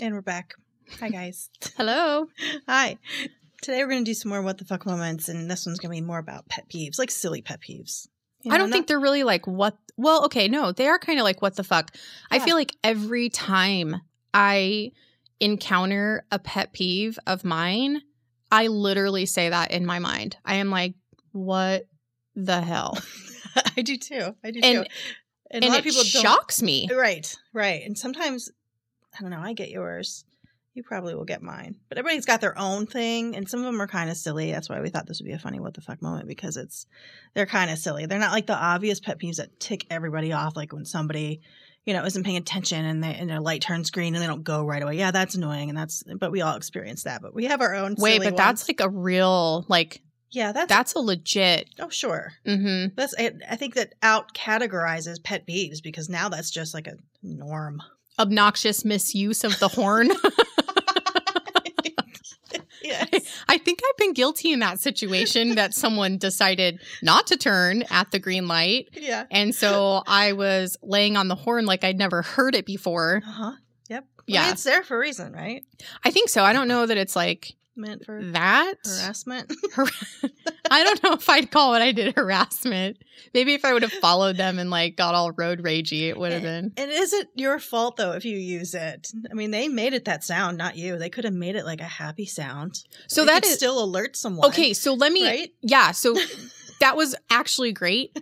And we're back. Hi, guys. Hello. Hi. Today we're going to do some more what the fuck moments, and this one's going to be more about pet peeves, like silly pet peeves. You I don't think not- they're really like what. Well, okay, no, they are kind of like what the fuck. I feel like every time I encounter a pet peeve of mine, I literally say that in my mind. I am like, what the hell? I do too. I do And- too. And, and a lot it of people shocks me. Right, right. And sometimes, I don't know, I get yours. You probably will get mine. But everybody's got their own thing, and some of them are kind of silly. That's why we thought this would be a funny what the fuck moment because it's they're kind of silly. They're not like the obvious pet peeves that tick everybody off, like when somebody, you know, isn't paying attention and they and their light turns green and they don't go right away. Yeah, that's annoying, and that's. But we all experience that. But we have our own. Wait, but that's like a real like yeah, that's that's a legit. oh sure. Mm-hmm. That's I, I think that out categorizes pet peeves because now that's just like a norm. Obnoxious misuse of the horn. yes. I think I've been guilty in that situation that someone decided not to turn at the green light. Yeah. And so I was laying on the horn like I'd never heard it before. Uh huh. Yep. Yeah. it's there for a reason, right? I think so. I don't know that it's like Meant for that. harassment. I don't know if I'd call what I did harassment. Maybe if I would have followed them and like got all road ragey, it would have been. and is it your fault though if you use it? I mean, they made it that sound, not you. They could have made it like a happy sound. So It that still alert someone. okay. So let me, right? yeah. So that was actually great.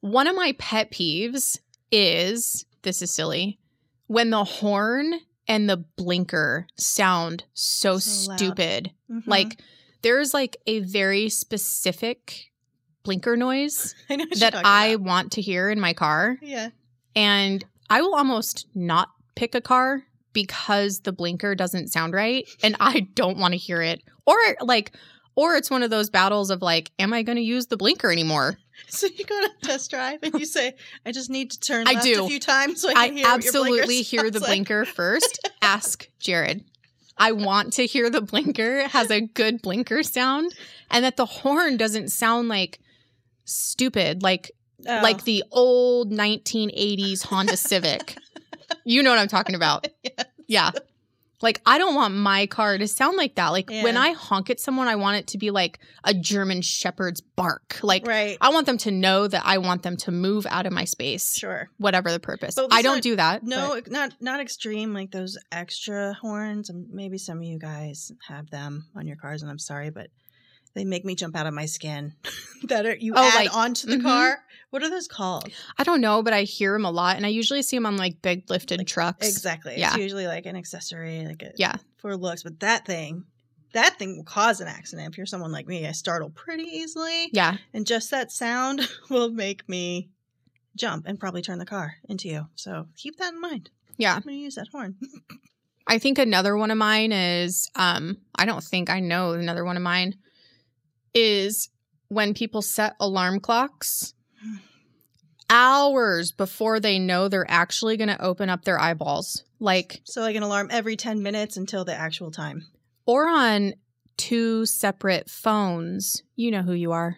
One of my pet peeves is this is silly when the horn and the blinker sound so, So stupid. Mhm. Like there's like a very specific blinker noise I that I about. want to hear in my car. yeah. And I will almost not pick a car because the blinker doesn't sound right and I don't want to hear it. Or like or it's one of those battles of like am I going to use the blinker anymore? So you go to test drive and you say, "I just need to turn I left do. a few times so I I hear what your blinker absolutely hear the like." blinker first. Ask Jared. I want to hear the blinker has a good blinker sound and that the horn doesn't sound like stupid like Oh. like the old 1980s Honda Civic. You know what I'm talking about. Yes. Yeah. Like I don't want my car to sound like that. Like when I honk at someone, I want it to be like a German shepherd's bark. Like right. I want them to know that I want them to move out of my space, Sure. whatever the purpose. I don't not- do that. No, but- not not extreme like those extra horns. And maybe some of you guys have them on your cars, and I'm sorry, but they make me jump out of my skin. that are, you Oh, add like- onto the mhm. car. What are those called? I don't know, but I hear them a lot, and I usually see them on like big lifted Like, trucks. Exactly. Yeah. It's usually like an accessory, like a, Yeah. for looks. But that thing, that thing will cause an accident. If you're someone like me, I startle pretty easily, Yeah. and just that sound will make me jump and probably turn the car into you. So keep that in mind. Yeah. I'm gonna use that horn. I think another one of mine is um I don't think I know another one of mine is when people set alarm clocks hours before they know they're actually going to open up their eyeballs. Like So like an alarm every 10 minutes until the actual time. or on two separate phones. You know who you are.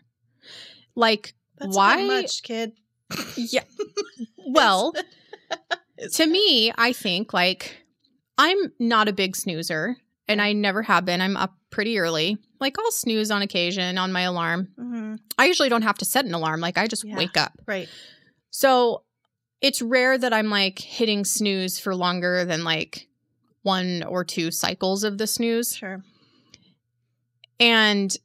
Like That's why much, kid. Yeah. Well, to me, I think like I'm not a big snoozer and I never have been. I'm up pretty early. Like I'll snooze on occasion on my alarm. Mhm. I usually don't have to set an alarm. Like I just Yeah. wake up. Right. So it's rare that I'm like hitting snooze for longer than like one or two cycles of the snooze. Sure. And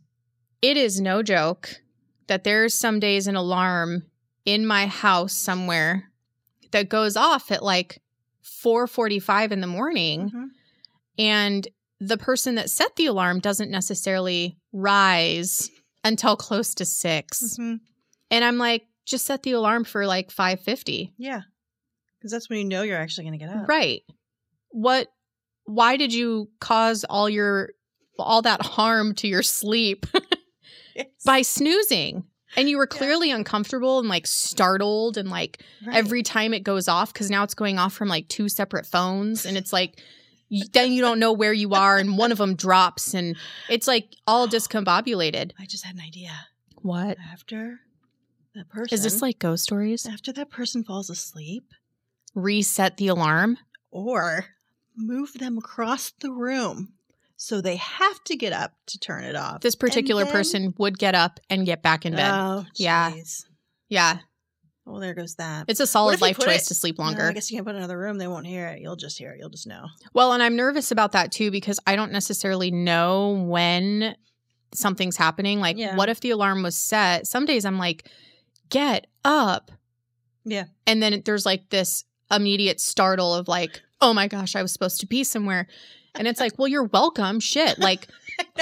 it is no joke that there's some days an alarm in my house somewhere that goes off at like 4:45 in the morning Mhm. and the person that set the alarm doesn't necessarily rise until close to 6. Mhm. And I'm like just set the alarm for like 5:50. Yeah. Because that's when you know you're actually going to get up. Right. What why did you cause all your all that harm to your sleep Yes. by snoozing? And you were Yeah. clearly uncomfortable and like startled and like Right. every time it goes off cuz now it's going off from like two separate phones and it's like then you don't know where you are and one of them drops and it's like all discombobulated. I just had an idea. What? After that person. Is this like ghost stories? after that person falls asleep Reset the alarm? or move them across the room. So they have to get up to turn it off. This particular then- person would get up and get back in bed. Oh, Yeah. yeah. Well, there goes that. It's a solid life choice it- to sleep No, longer. I guess you can't put another room. They won't hear it. You'll just hear it. You'll just know. Well, and I'm nervous about that too because I don't necessarily know when something's happening. Like, Yeah. what if the alarm was set? Some days I'm like, get up. Yeah. And then there's like this immediate startle of like, oh my gosh, I was supposed to be somewhere. And it's like, well, you're welcome. Shit. Like,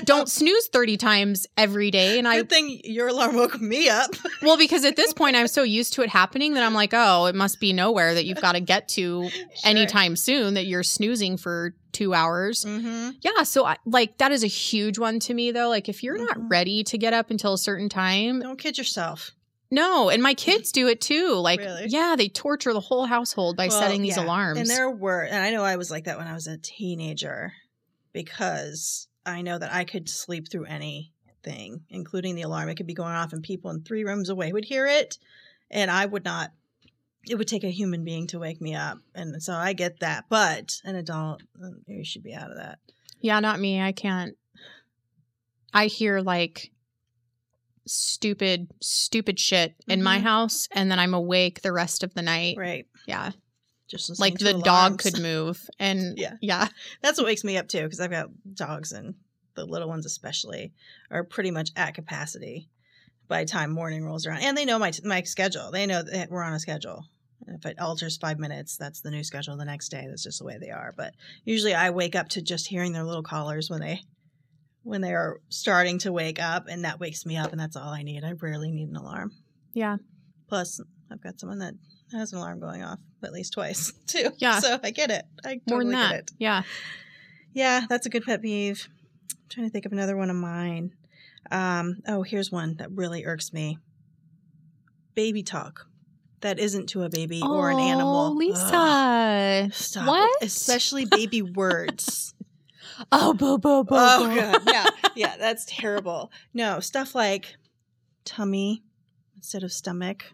don't snooze 30 times every day. And I, think your alarm woke me up. well, because at this point I'm so used to it happening that I'm like, oh, it must be nowhere that you've got to get to anytime soon that you're snoozing for two hours. Mm-hmm. Yeah, so I, like that is a huge one to me though. Like if you're Mhm. not ready to get up until a certain time, Don't kid yourself. No. And my kids do it too. Like Really? yeah, they torture the whole household by Well, setting these yeah. alarms. And there were, and I know I was like that when I was a teenager because I know that I could sleep through anything, including the alarm. It could be going off, and people in three rooms away would hear it, and I would not. It would take a human being to wake me up, and so I get that. But an adult, uh, you should be out of that. yeah, not me. I can't. I hear like stupid, stupid shit in my Mhm. house, and then I'm awake the rest of the night. Right? Yeah, Just like the dog could move, and Yeah. yeah, That's what wakes me up too, because I've got dogs and the little ones especially are pretty much at capacity by the time morning rolls around, and they know my my schedule. They know that we're on a schedule. And if it alters five minutes, that's the new schedule the next day. That's just the way they are. But usually, I wake up to just hearing their little collars when they when they are starting to wake up, and that wakes me up, and that's all I need. I rarely need an alarm. yeah. Plus, I've got someone that has an alarm going off at least twice too. Yeah. so I get it. I More totally get it. yeah. Yeah, that's a good pet peeve. I'm trying to think of another one of mine. Um, oh, here's one that really irks me. Baby talk. That isn't to a baby or an Oh, animal. Ugh, Lisa. stop. What? Especially baby words. Oh, boo, boo, boo. oh god. Yeah. Yeah, that's terrible. No, stuff like tummy instead of stomach.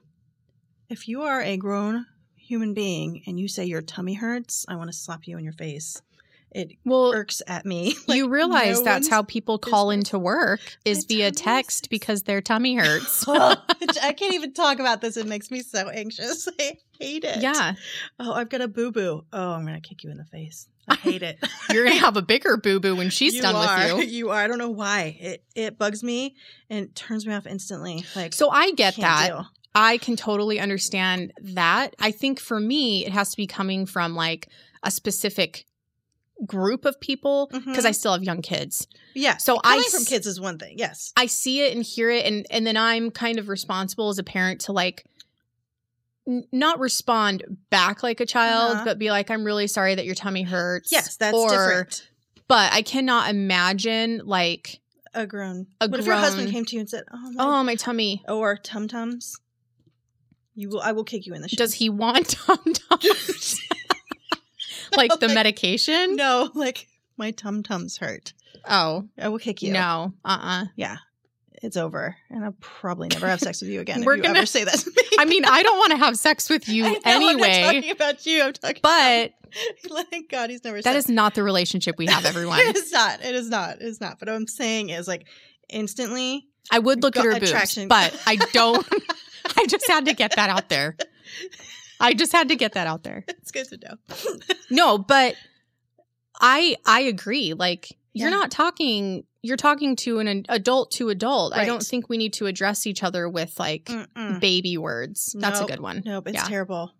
If you are a grown human being and you say your tummy hurts, I want to slap you in your face. It Well, irks at me. you realize no that's how people call into work is via text because their tummy hurts. I can't even talk about this. It makes me so anxious. I hate it. yeah. Oh, I've got a boo boo. Oh, I'm gonna kick you in the face. I hate it. You're going to have a bigger boo boo when she's You done are. with you. You are. I don't know why. It it bugs me and turns me off instantly. Like So I get that. deal. I can totally understand that. I think for me, it has to be coming from like a specific group of people because Mhm. I still have young kids. Yeah. So I from kids is one thing. Yes. I see it and hear it, and and then I'm kind of responsible as a parent to like not respond back like a child, Uh-huh. but be like, "I'm really sorry that your tummy hurts." Yes, that's or, different. But I cannot imagine like, A grown. A what if your husband came to you and said, "Oh my," "Oh, my tummy." or tum tums? You will. I will kick you in the. Shins. Does he want tum tums? like the Like, medication? No, like my tum tums hurt. Oh I will kick you. no, uh, uh it's over, and I'll probably never have sex with you again. We're you gonna- ever say that. I mean, I don't want to have sex with you I know, I'm not talking about you. I'm talking. but about, thank God he's never. that is not the relationship we have. Everyone, it is not. It is not. It is not. But what I'm saying is like instantly. I would look at her boobs, attraction. but I don't. I just had to get that out there. I just had to get that out there. It's good to know. No, but I I agree. Like you're Yeah. not talking. You're talking to an adult to adult. I don't think we need to address each other with like Mm-mm. baby words. That's Nope. a good one. Nope, it's Yeah. terrible.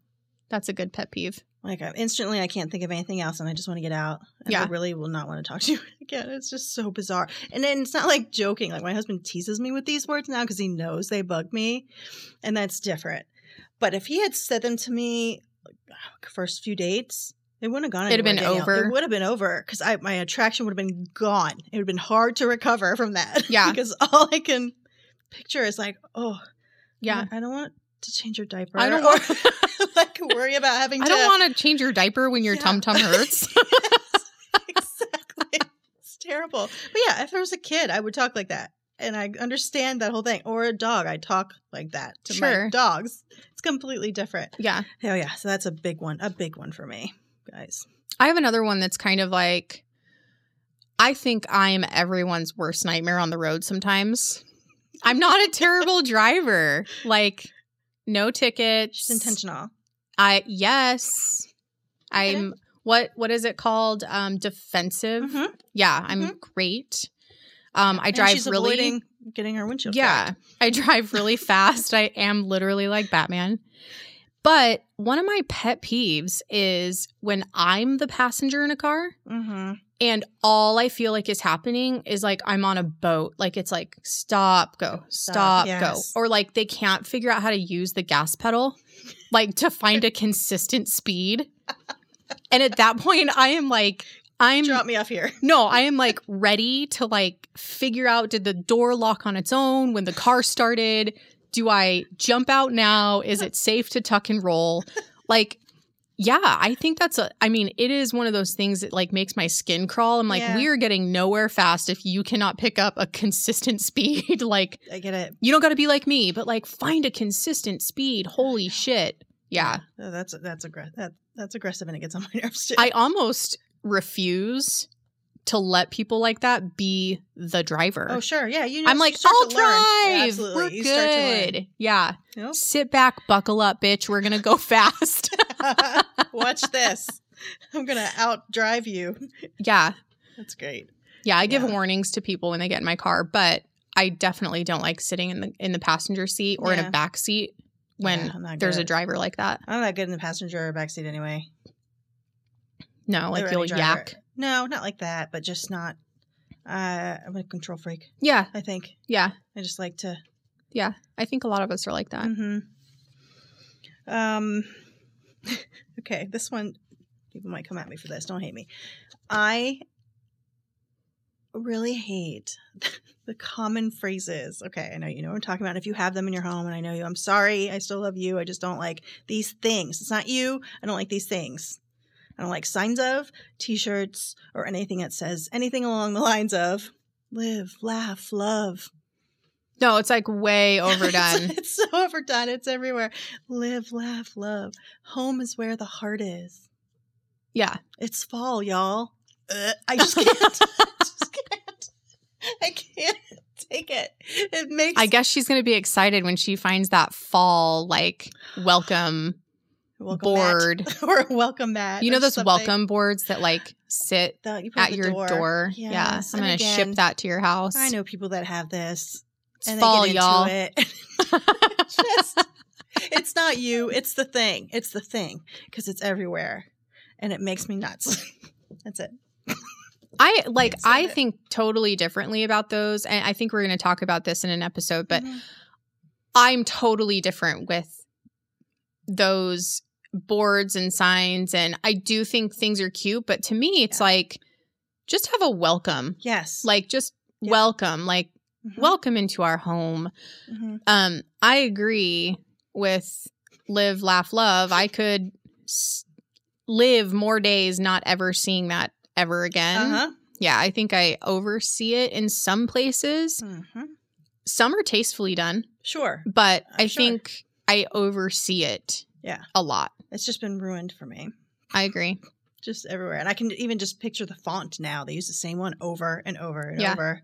That's a good pet peeve. Like I, instantly, I can't think of anything else, and I just want to get out. And I really will not want to talk to you again. It's just so bizarre. And then it's not like joking. Like my husband teases me with these words now because he knows they bug me, and that's different. But if he had said them to me like, first few dates, it wouldn't have gone. It'd have been Danielle. over. It would have been over because I my attraction would have been gone. It would have been hard to recover from that. Yeah. because all I can picture is like, oh, Yeah. I don't want to change your diaper. I don't want- like worry about having I to. don't want to change your diaper when your Yeah. tum tum hurts. exactly. It's terrible. But yeah, if there was a kid, I would talk like that. And I understand that whole thing. Or a dog, I talk like that to Sure. my dogs. It's completely different. yeah. Oh yeah, so that's a big one. A big one for me, guys. I have another one that's kind of like I think I'm everyone's worst nightmare on the road sometimes. I'm not a terrible driver. Like no tickets. Just intentional. I yes. I'm what what is it called? Um defensive. Mhm. Yeah, I'm Mhm. great. Um I And drive really getting her windshield. Yeah. cracked. I drive really fast. I am literally like Batman. But one of my pet peeves is when I'm the passenger in a car Mhm. and all I feel like is happening is like I'm on a boat. Like it's like stop, go, stop, Stop, go. Or like they can't figure out how to use the gas pedal, like to find a consistent speed. And at that point, I am like, I'm Drop me off here. no, I am like ready to like figure out did the door lock on its own when the car started? Do I jump out now? Is it safe to tuck and roll? Like yeah, I think that's a I mean, it is one of those things that like makes my skin crawl. I'm like Yeah. we are getting nowhere fast if you cannot pick up a consistent speed. like I get it. you don't got to be like me, but like find a consistent speed. Holy shit. Yeah. Uh, That's that's aggressive. That, that's aggressive, and it gets on my nerves too. I almost refuse to let people like that be the driver. oh sure, yeah. You. I'm like, I'll. Yeah, drive. absolutely. We're You good. Yeah. Yep. Sit back, buckle up, bitch. We're gonna go fast. Watch this. I'm gonna outdrive you. yeah. That's great. Yeah. I give Yeah. warnings to people when they get in my car, but I definitely don't like sitting in the in the passenger seat or in a back seat when Yeah, there's a driver like that. I'm not good in the passenger or backseat anyway. No, like you'll driver. yak. No, not like that, but just not. Uh, I'm a control freak. Yeah. I think Yeah. I just like to. Yeah. I think a lot of us are like that. hmm Um. Okay, this one. People might come at me for this. Don't hate me. I really hate the common phrases. Okay, I know you know what I'm talking about. If you have them in your home, and I know you, I'm sorry. I still love you. I just don't like these things. It's not you. I don't like these things. I don't like signs of, T-shirts, or anything that says anything along the lines of "live, laugh, love." No, it's like way overdone. it's, it's so overdone. It's everywhere. Live, laugh, love. Home is where the heart is. yeah. It's fall, y'all. Ugh, I just can't. I just can't. I can't take it. It makes I guess she's going to be excited when she finds that fall like welcome welcome board. or welcome mat. You know those something. welcome boards that like sit that you at your door. Yeah, Yes, I'm and going to ship that to your house. I know people that have this. It's and fall, they get y'all. into it. Just- it's not you. It's the thing. It's the thing because it's everywhere, and it makes me nuts. That's it. I like I it. think totally differently about those and I think we're going to talk about this in an episode but Mhm. I'm totally different with those boards and signs and I do think things are cute but to me it's Yeah. like just have a welcome yes, like just Yeah. welcome like Mhm. welcome into our home Mhm. um I agree with live laugh love I could s- live more days not ever seeing that ever again Uh-huh. yeah, I think I oversee it in some places. Mhm. Some are tastefully done, Sure. but I'm I sure. think I oversee it Yeah. a lot. It's just been ruined for me. I agree. Just everywhere. And I can even just picture the font now. They use the same one over and over and Yeah. over.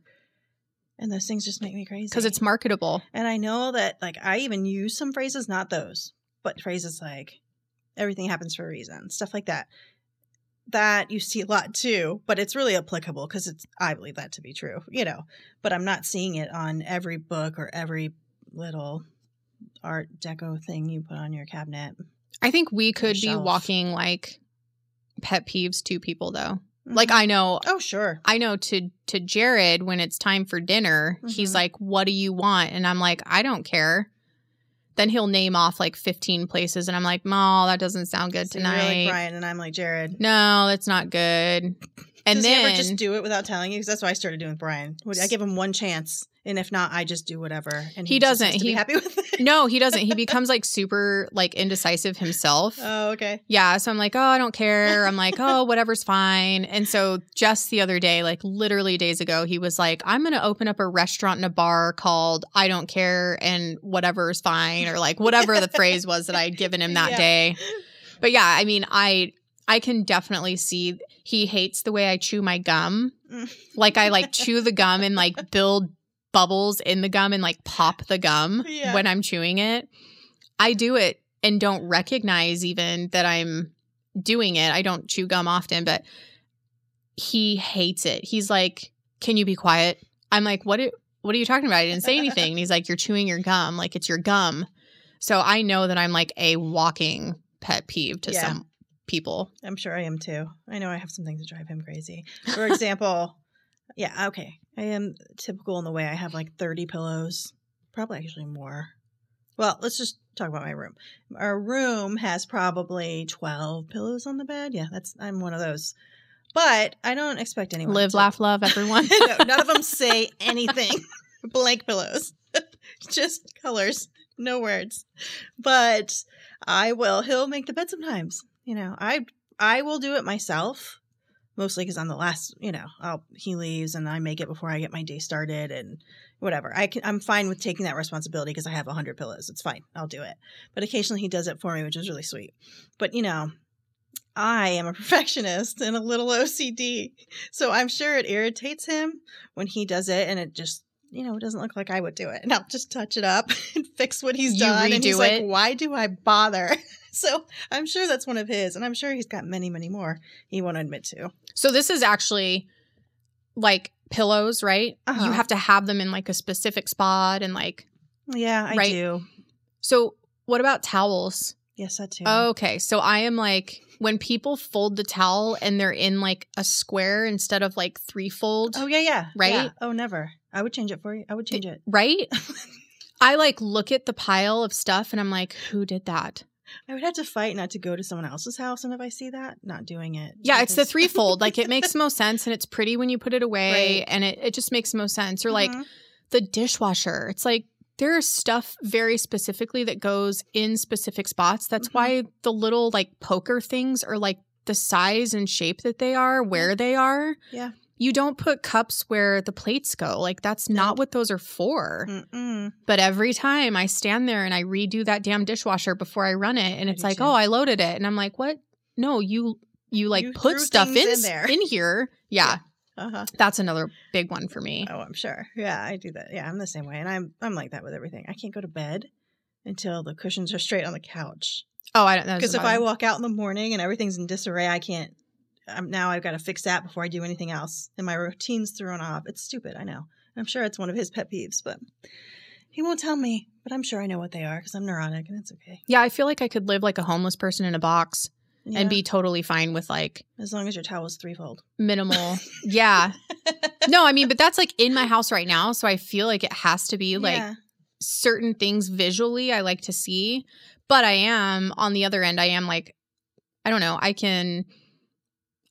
And those things just make me crazy. Because it's marketable. And I know that like I even use some phrases, not those, but phrases like everything happens for a reason, stuff like that. That you see a lot too, but it's really applicable because it's I believe that to be true, you know. But I'm not seeing it on every book or every little art deco thing you put on your cabinet. I think we could be shelf. walking like pet peeves to people though. Like Mhm. I know oh sure, I know to to Jared when it's time for dinner, he's Mhm. like, "What do you want?" And I'm like, "I don't care." Then he'll name off like 15 places and I'm like, "No, that doesn't sound good So you're tonight." like Brian, and I'm like Jared. no, that's not good. And Does then he ever just do it without telling you? Because that's what I started doing with Brian. I give him one chance, and if not, I just do whatever. And He just doesn't. He- happy with it. No, he doesn't. He becomes like super like indecisive himself. Oh, okay. yeah, so I'm like, "Oh, I don't care." I'm like, "Oh, whatever's fine." And so just the other day, like literally days ago, he was like, "I'm going to open up a restaurant and a bar called I don't care and whatever's fine or like whatever the phrase was that I had given him that Yeah. day." But yeah, I mean, I I can definitely see he hates the way I chew my gum. Mm. Like I like chew the gum and like build bubbles in the gum and like pop the gum Yeah. when I'm chewing it. I do it and don't recognize even that I'm doing it. I don't chew gum often, but he hates it. He's like, "Can you be quiet?" I'm like, "What? Are, what are you talking about? I didn't say anything." And he's like, "You're chewing your gum. Like it's your gum." So I know that I'm like a walking pet peeve to Yeah. some people. I'm sure I am too. I know I have some things that drive him crazy. For example, yeah, okay. I am typical in the way I have like 30 pillows, probably actually more. Well, let's just talk about my room. Our room has probably 12 pillows on the bed. Yeah, that's I'm one of those. But I don't expect anyone Live, to laugh, love, everyone. no, none of them say anything. Blank pillows, just colors, no words. But I will. He'll make the bed sometimes. You know, I I will do it myself, mostly because I'm the last. You know, I'll, he leaves and I make it before I get my day started and whatever. I can. I'm fine with taking that responsibility because I have a hundred pillows. It's fine. I'll do it. But occasionally he does it for me, which is really sweet. But you know. I am a perfectionist and a little OCD. So I'm sure it irritates him when he does it and it just you know, it doesn't look like I would do it. And I'll just touch it up and fix what he's You done. and he's redo like, why do I bother? so I'm sure that's one of his. And I'm sure he's got many, many more he won't admit to. So this is actually like pillows, right? Uh-huh. You have to have them in like a specific spot and like Yeah, I Right. do. so what about towels? Yes, that too. Okay. So I am like when people fold the towel and they're in like a square instead of like threefold, Oh, yeah, yeah. Right? Yeah. Oh, never. I would change it for you. I would change it. right? I like look at the pile of stuff and I'm like, who did that? I would have to fight not to go to someone else's house. And if I see that, not doing it. Yeah, it's the threefold. Like it makes the most sense and it's pretty when you put it away Right. and it, it just makes the most sense. Or like Mhm. the dishwasher. It's like there's stuff very specifically that goes in specific spots. That's Mhm. why the little like poker things are like the size and shape that they are, where they are. Yeah. You don't put cups where the plates go. Like that's not what those are for. Mm-mm. But every time I stand there and I redo that damn dishwasher before I run it and it's like, too. "Oh, I loaded it." And I'm like, "What? No, you you like You put stuff in in there." in here." Yeah. Uh-huh. That's another big one for me. Oh, I'm sure. Yeah, I do that. Yeah, I'm the same way, and I'm I'm like that with everything. I can't go to bed until the cushions are straight on the couch. Oh, I don't know. Because if I walk out in the morning and everything's in disarray, I can't. I'm, now I've got to fix that before I do anything else, and my routine's thrown off. It's stupid. I know. I'm sure it's one of his pet peeves, but he won't tell me. But I'm sure I know what they are because I'm neurotic, and it's okay. Yeah, I feel like I could live like a homeless person in a box Yeah, and be totally fine with like as long as your towel is threefold. minimal. yeah. No, I mean, but that's like in my house right now. So I feel like it has to be like yeah. certain things visually I like to see. But I am on the other end, I am like, I don't know, I can.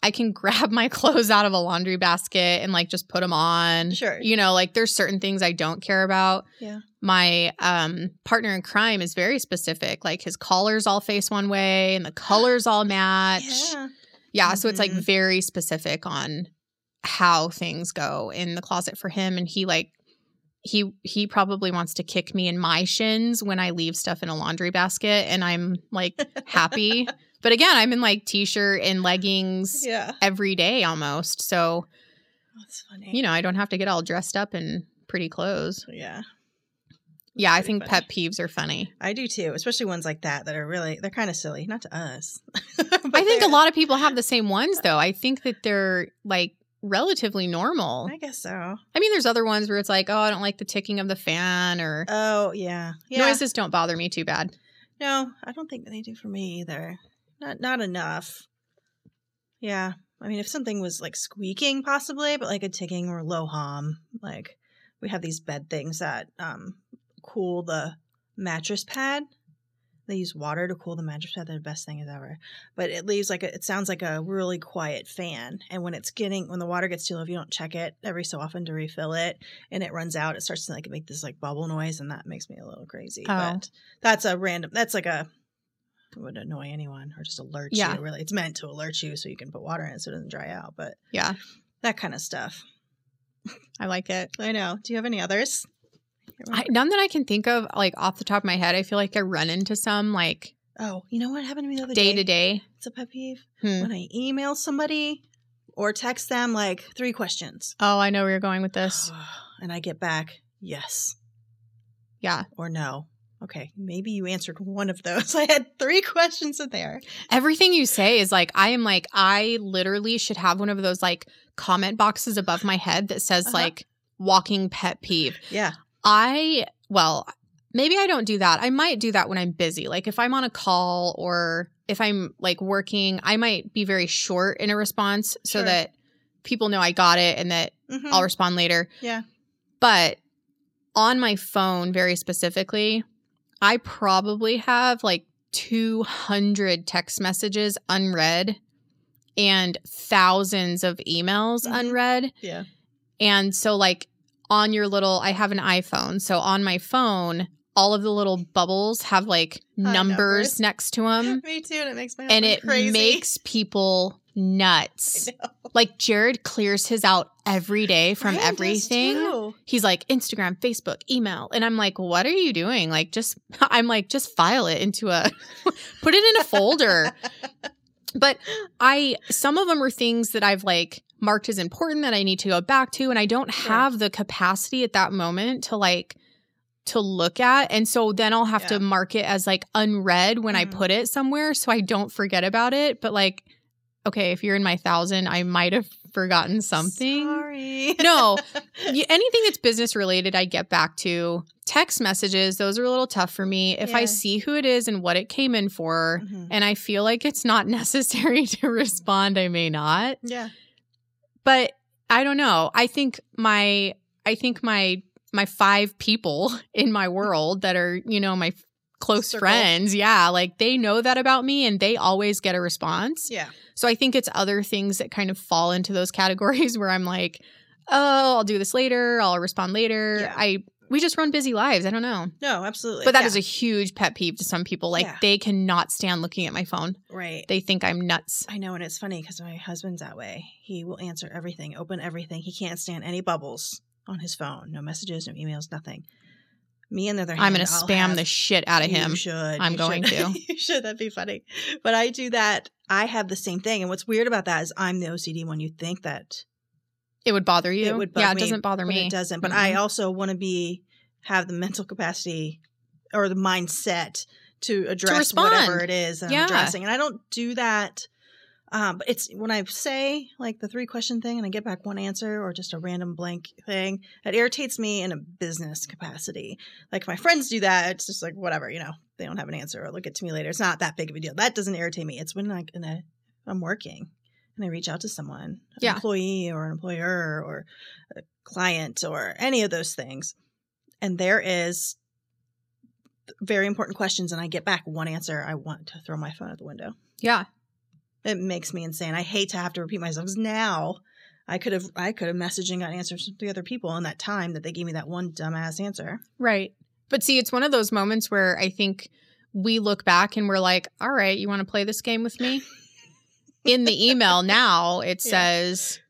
I can grab my clothes out of a laundry basket and like just put them on. Sure. You know, like there's certain things I don't care about. Yeah. My um partner in crime is very specific. Like his collars all face one way and the colors all match. Yeah. Yeah, so it's like Mhm. very specific on how things go in the closet for him and he like he he probably wants to kick me in my shins when I leave stuff in a laundry basket and I'm like happy. but again, I'm in like t-shirt and leggings Yeah. every day almost. So, That's funny. you know, I don't have to get all dressed up in pretty clothes. Yeah. Yeah, I think funny. pet peeves are funny. I do too, especially ones like that that are really they're kind of silly, not to us. I think a lot of people have the same ones though. I think that they're like relatively normal. I guess so. I mean, there's other ones where it's like, oh, I don't like the ticking of the fan or Oh yeah, yeah. noises don't bother me too bad. No, I don't think they do for me either. Not not enough. Yeah, I mean, if something was like squeaking, possibly, but like a ticking or low hum, like we have these bed things that um cool the mattress pad. They use water to cool the mattress pad. They're the best thing is ever. But it leaves like a, it sounds like a really quiet fan. And when it's getting when the water gets too low, if you don't check it every so often to refill it, and it runs out, it starts to like make this like bubble noise, and that makes me a little crazy. Oh. But that's a random. That's like a it would annoy anyone or just alert Yeah. you. Really, it's meant to alert you so you can put water in it so it doesn't dry out. But Yeah, that kind of stuff. I like it. I know. Do you have any others? I, none that I can think of, like off the top of my head. I feel like I run into some like Oh, you know what happened to me the other day day? to day. It's a pet peeve. Hmm. When I email somebody or text them like three questions. Oh, I know where you're going with this. and I get back, yes Yeah. or no. Okay, maybe you answered one of those. I had three questions in there. Everything you say is like I am like I literally should have one of those like comment boxes above my head that says Uh-huh. like walking pet peeve. Yeah. I well, maybe I don't do that. I might do that when I'm busy. Like if I'm on a call or if I'm like working, I might be very short in a response so Sure. that people know I got it and that Mhm. I'll respond later. Yeah. But on my phone, very specifically, I probably have like 200 text messages unread and thousands of emails Mhm. unread. Yeah. And so, like, on your little, I have an iPhone. So on my phone, all of the little bubbles have like numbers, numbers. next to them. Me too, and it makes my and it crazy. makes people nuts. Like Jared clears his out every day from Ryan everything. He's like Instagram, Facebook, email. And I'm like, what are you doing? Like just I'm like, just file it into a put it in a folder. But I some of them are things that I've like marked as important that I need to go back to and I don't Sure. have the capacity at that moment to like to look at and so then I'll have Yeah. to mark it as like unread when I Mhm. put it somewhere so I don't forget about it but like okay if you're in my thousand I might have forgotten something Sorry. no anything that's business related I get back to text messages those are a little tough for me if I see who it is and what it came in for Mhm. and I feel like it's not necessary to respond, I may not. Yeah. But I don't know. I think my I think my my five people in my world that are, you know, my close Circle. friends, yeah, like they know that about me and they always get a response. Yeah. So I think it's other things that kind of fall into those categories where I'm like, "Oh, I'll do this later. I'll respond later." Yeah. I we just run busy lives. I don't know. No, absolutely. But that yeah. is a huge pet peeve to some people. Like Yeah. they cannot stand looking at my phone. right. They think I'm nuts. I know, and it's funny because my husband's that way. He will answer everything, open everything. He can't stand any bubbles on his phone. No messages, no emails, nothing. Me on the other hand, I'm going to spam have- the shit out of him. You should. I'm You going should. to. you should. That'd be funny. But I do that. I have the same thing. And what's weird about that is I'm the OCD one. You think that It would bother you. it would yeah, it doesn't bother me. It doesn't. But I Mm-mm. also want to be have the mental capacity or the mindset to address respond. whatever it is that Yeah. I'm addressing. And I don't do that. Um, but it's when I say like the three question thing and I get back one answer or just a random blank thing, it irritates me in a business capacity. Like my friends do that, it's just like whatever, you know, they don't have an answer or they'll get to me later. It's not that big of a deal. That doesn't irritate me. It's when like in a I'm working and I reach out to someone, an Yeah. employee or an employer or a client or any of those things, and there is very important questions, and I get back one answer, I want to throw my phone out the window. yeah. It makes me insane. I hate to have to repeat myself because now I could have I could have messaged and got answers from the other people in that time that they gave me that one dumbass answer. Right. But see, it's one of those moments where I think we look back and we're like, all right, you want to play this game with me? In the email now, it Yeah. says,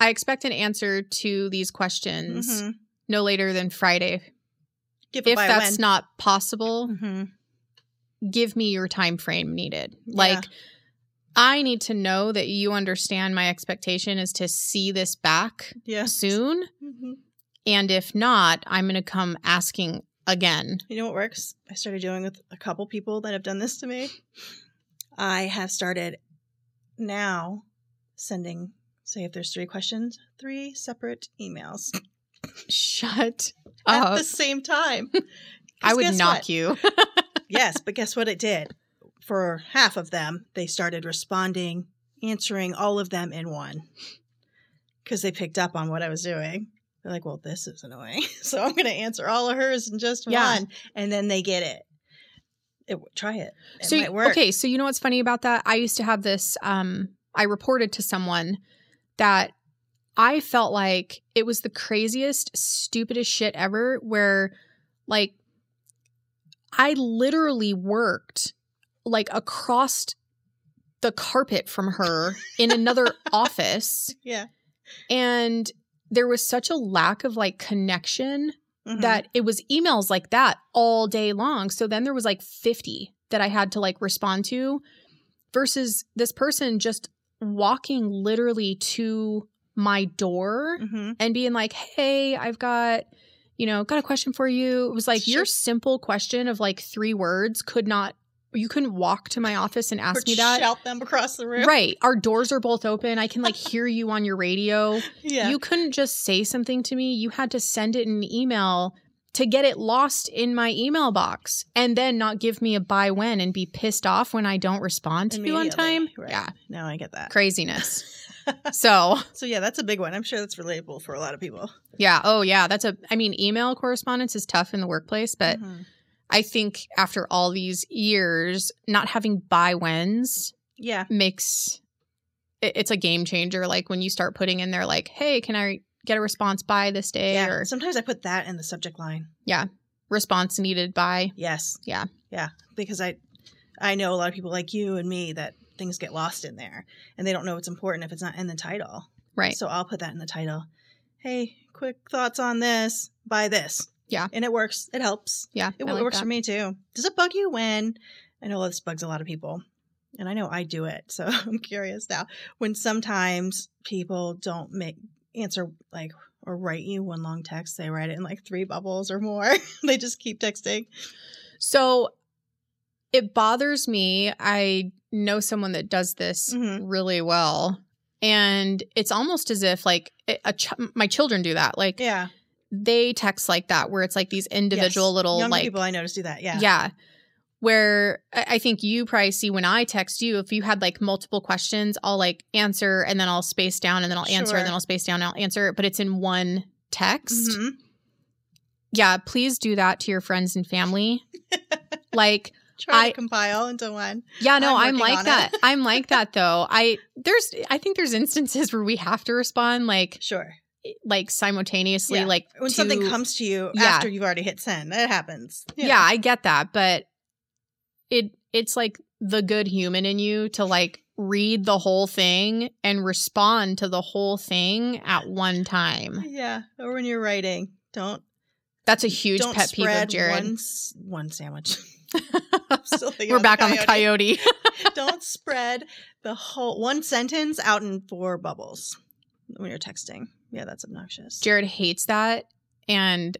I expect an answer to these questions Mhm. no later than Friday. Give If that's when. not possible, Mhm. give me your time frame needed. Yeah. Like I need to know that you understand my expectation is to see this back yeah. soon. Mhm. And if not, I'm going to come asking again. You know what works? I started doing with a couple people that have done this to me. I have started now sending, say, if there's three questions, three separate emails Shut at up. the same time. I would knock what? you. yes, but guess what it did? For half of them, they started responding, answering all of them in one because they picked up on what I was doing. They're like, well, this is annoying. So I'm going to answer all of hers in just Yeah. one. And then they get it. it try it. It so might work. okay, so you know what's funny about that? I used to have this um I reported to someone that I felt like it was the craziest stupidest shit ever where like I literally worked like across the carpet from her in another office Yeah. and there was such a lack of like connection Mhm. that it was emails like that all day long. So then there was like 50 that I had to like respond to versus this person just walking literally to my door hmm and being like, "Hey, I've got, you know, got a question for you." It was like Sure. your simple question of like three words could not you couldn't walk to my office and ask Or me that. Shout them across the room. Right. Our doors are both open. I can like hear you on your radio. Yeah. You couldn't just say something to me. You had to send it in an email to get it lost in my email box and then not give me a by when and be pissed off when I don't respond to you on time. right. Yeah. no, I get that. Craziness. so, So yeah, that's a big one. I'm sure that's relatable for a lot of people. yeah. Oh, yeah. That's a, I mean, email correspondence is tough in the workplace, but Mhm. I think after all these years, not having by whens yeah, makes it, it's a game changer. Like when you start putting in there, like, hey, can I get a response by this day yeah. or Sometimes I put that in the subject line. Yeah. Response needed by? Yes. Yeah. Yeah, because I I know a lot of people like you and me that things get lost in there and they don't know what's important if it's not in the title. Right. So I'll put that in the title. Hey, quick thoughts on this. By this. Yeah. And it works. It helps. yeah. It like works that. for me too. Does it bug you when I know this bugs a lot of people? And I know I do it. So I'm curious now. When sometimes people don't make answer like or write you one long text, they write it in like three bubbles or more. they just keep texting. So it bothers me. I know someone that does this Mhm. really well. And it's almost as if like a, a ch- my children do that. Like Yeah. They text like that where it's like these individual Yes. little like people I notice do that. Yeah. Yeah. Where I think you probably see when I text you, if you had like multiple questions, I'll like answer and then I'll space down and then I'll answer Sure. and then I'll space down and I'll answer, but it's in one text. Mhm. Yeah. Please do that to your friends and family. like, Try I- to compile into one. yeah, no, I'm I'm, like that. I'm like that though. I, there's, I think there's instances where we have to respond like, Sure. Like simultaneously, Yeah. like When to- something comes to you Yeah. after you've already hit send, that happens. Know. yeah, I get that, but it it's like the good human in you to like read the whole thing and respond to the whole thing at one time. Yeah. Or when you're writing, don't That's a huge pet peeve of Jared. One, one sandwich. We're back on the coyote. don't spread the whole one sentence out in four bubbles when you're texting. Yeah, that's obnoxious. Jared hates that and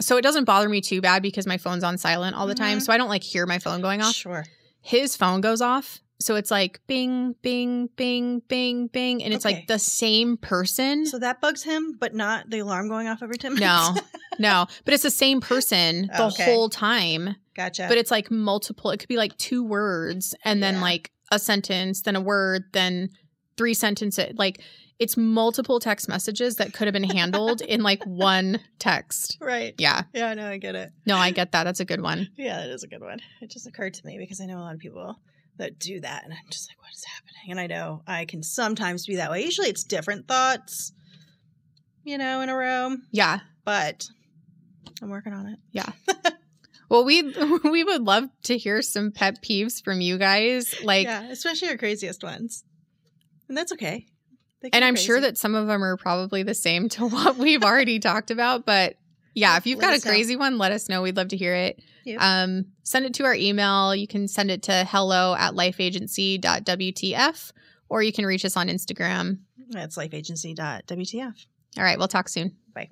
so it doesn't bother me too bad because my phone's on silent all the time, Mhm. so I don't like hear my phone going off. Sure. His phone goes off, so it's like bing, bing, bing, bing, bing, and it's Okay. like the same person. So that bugs him, but not the alarm going off every 10 minutes. No, no, but it's the same person the Okay. whole time. gotcha. But it's like multiple. It could be like two words and then like a sentence, then a word, then three sentences. Like it's multiple text messages that could have been handled in like one text. right. Yeah. Yeah, no, I get it. No, I get that. That's a good one. Yeah, that is a good one. It just occurred to me because I know a lot of people that do that, and I'm just like, what is happening? And I know I can sometimes be that way. Usually it's different thoughts, you know, in a row, Yeah. but I'm working on it. Yeah. Well, we we would love to hear some pet peeves from you guys. Like yeah, especially your craziest ones. And that's okay. And I'm sure that some of them are probably the same to what we've already talked about, but yeah, if you've Let got a us know. crazy one, let us know. We'd love to hear it. Yep. Um, send it to our email. You can send it to hello at lifeagency.wtf or you can reach us on Instagram. That's lifeagency.wtf. All right, we'll talk soon. Bye.